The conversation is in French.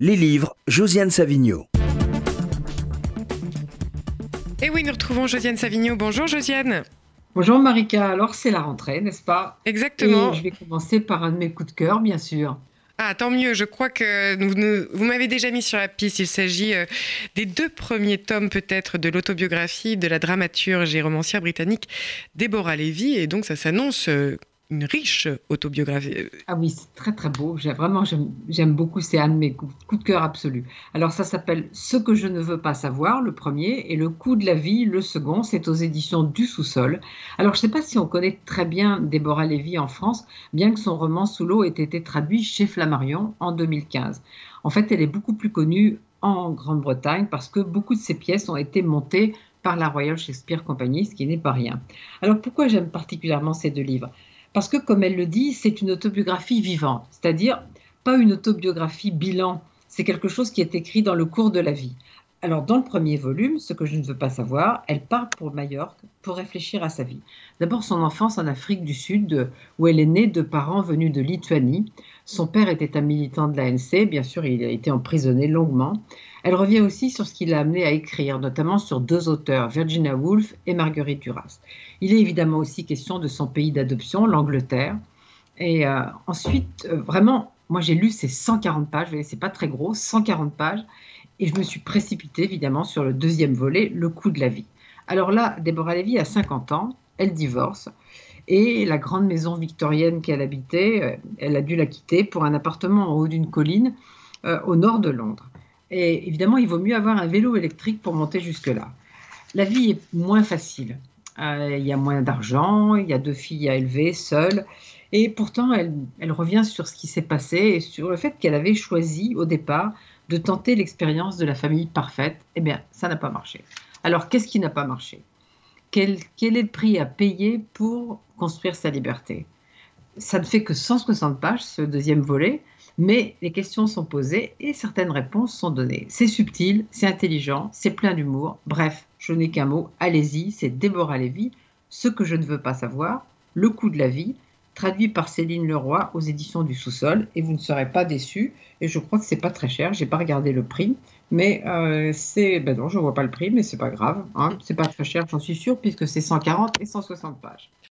Les livres, Josiane Savigno. Et oui, nous retrouvons Josiane Savigno. Bonjour Josiane. Bonjour Marika, alors c'est la rentrée, n'est-ce pas? Exactement. Et je vais commencer par un de mes coups de cœur, bien sûr. Ah, tant mieux. Je crois que vous, m'avez déjà mis sur la piste. Il s'agit euh, des deux premiers tomes, peut-être, de l'autobiographie de la dramaturge et romancière britannique Deborah Levy. Et donc, ça s'annonce euh, une riche autobiographie. Ah oui, c'est très très beau. Vraiment, j'aime beaucoup. C'est un de mes coups, de cœur absolus. Alors, ça s'appelle Ce que je ne veux pas savoir, le premier, et Le coup de la vie, le second. C'est aux éditions du sous-sol. Alors, je ne sais pas si on connaît très bien Déborah Lévy en France, bien que son roman Sous l'eau ait été traduit chez Flammarion en 2015. En fait, elle est beaucoup plus connue en Grande-Bretagne parce que beaucoup de ses pièces ont été montées par la Royal Shakespeare Company, ce qui n'est pas rien. Alors pourquoi j'aime particulièrement ces deux livres? Parce que, comme elle le dit, c'est une autobiographie vivante, c'est-à-dire pas une autobiographie bilan, c'est quelque chose qui est écrit dans le cours de la vie. Alors, dans le premier volume, ce que je ne veux pas savoir, elle part pour Majorque pour réfléchir à sa vie. D'abord, son enfance en Afrique du Sud, où elle est née de parents venus de Lituanie. Son père était un militant de l'ANC, bien sûr, il a été emprisonné longuement. Elle revient aussi sur ce qui l'a amené à écrire, notamment sur deux auteurs, Virginia Woolf et Marguerite Duras. Il est évidemment aussi question de son pays d'adoption, l'Angleterre. Et euh, ensuite, euh, vraiment, moi j'ai lu ces 140 pages, c'est pas très gros, 140 pages, et je me suis précipitée évidemment sur le deuxième volet, Le coup de la vie. Alors là, Déborah Lévy a 50 ans, elle divorce, et la grande maison victorienne qu'elle habitait, euh, elle a dû la quitter pour un appartement en haut d'une colline au nord de Londres. Et évidemment, il vaut mieux avoir un vélo électrique pour monter jusque-là. La vie est moins facile. Euh, il y a moins d'argent, il y a deux filles à élever seules. Et pourtant, elle, revient sur ce qui s'est passé et sur le fait qu'elle avait choisi au départ de tenter l'expérience de la famille parfaite. Eh bien, ça n'a pas marché. Alors, qu'est-ce qui n'a pas marché? Quel, est le prix à payer pour construire sa liberté? Ça ne fait que 160 pages, ce deuxième volet, mais les questions sont posées et certaines réponses sont données. C'est subtil, c'est intelligent, c'est plein d'humour. Bref, je n'ai qu'un mot, allez-y, c'est Déborah Lévy, Ce que je ne veux pas savoir, Le coup de la vie, traduit par Céline Leroy aux éditions du sous-sol, et vous ne serez pas déçus. Et je crois que c'est pas très cher, j'ai pas regardé le prix, mais euh, c'est, ben non, je vois pas le prix, mais c'est pas grave, hein. c'est pas très cher, j'en suis sûre, puisque c'est 140 et 160 pages.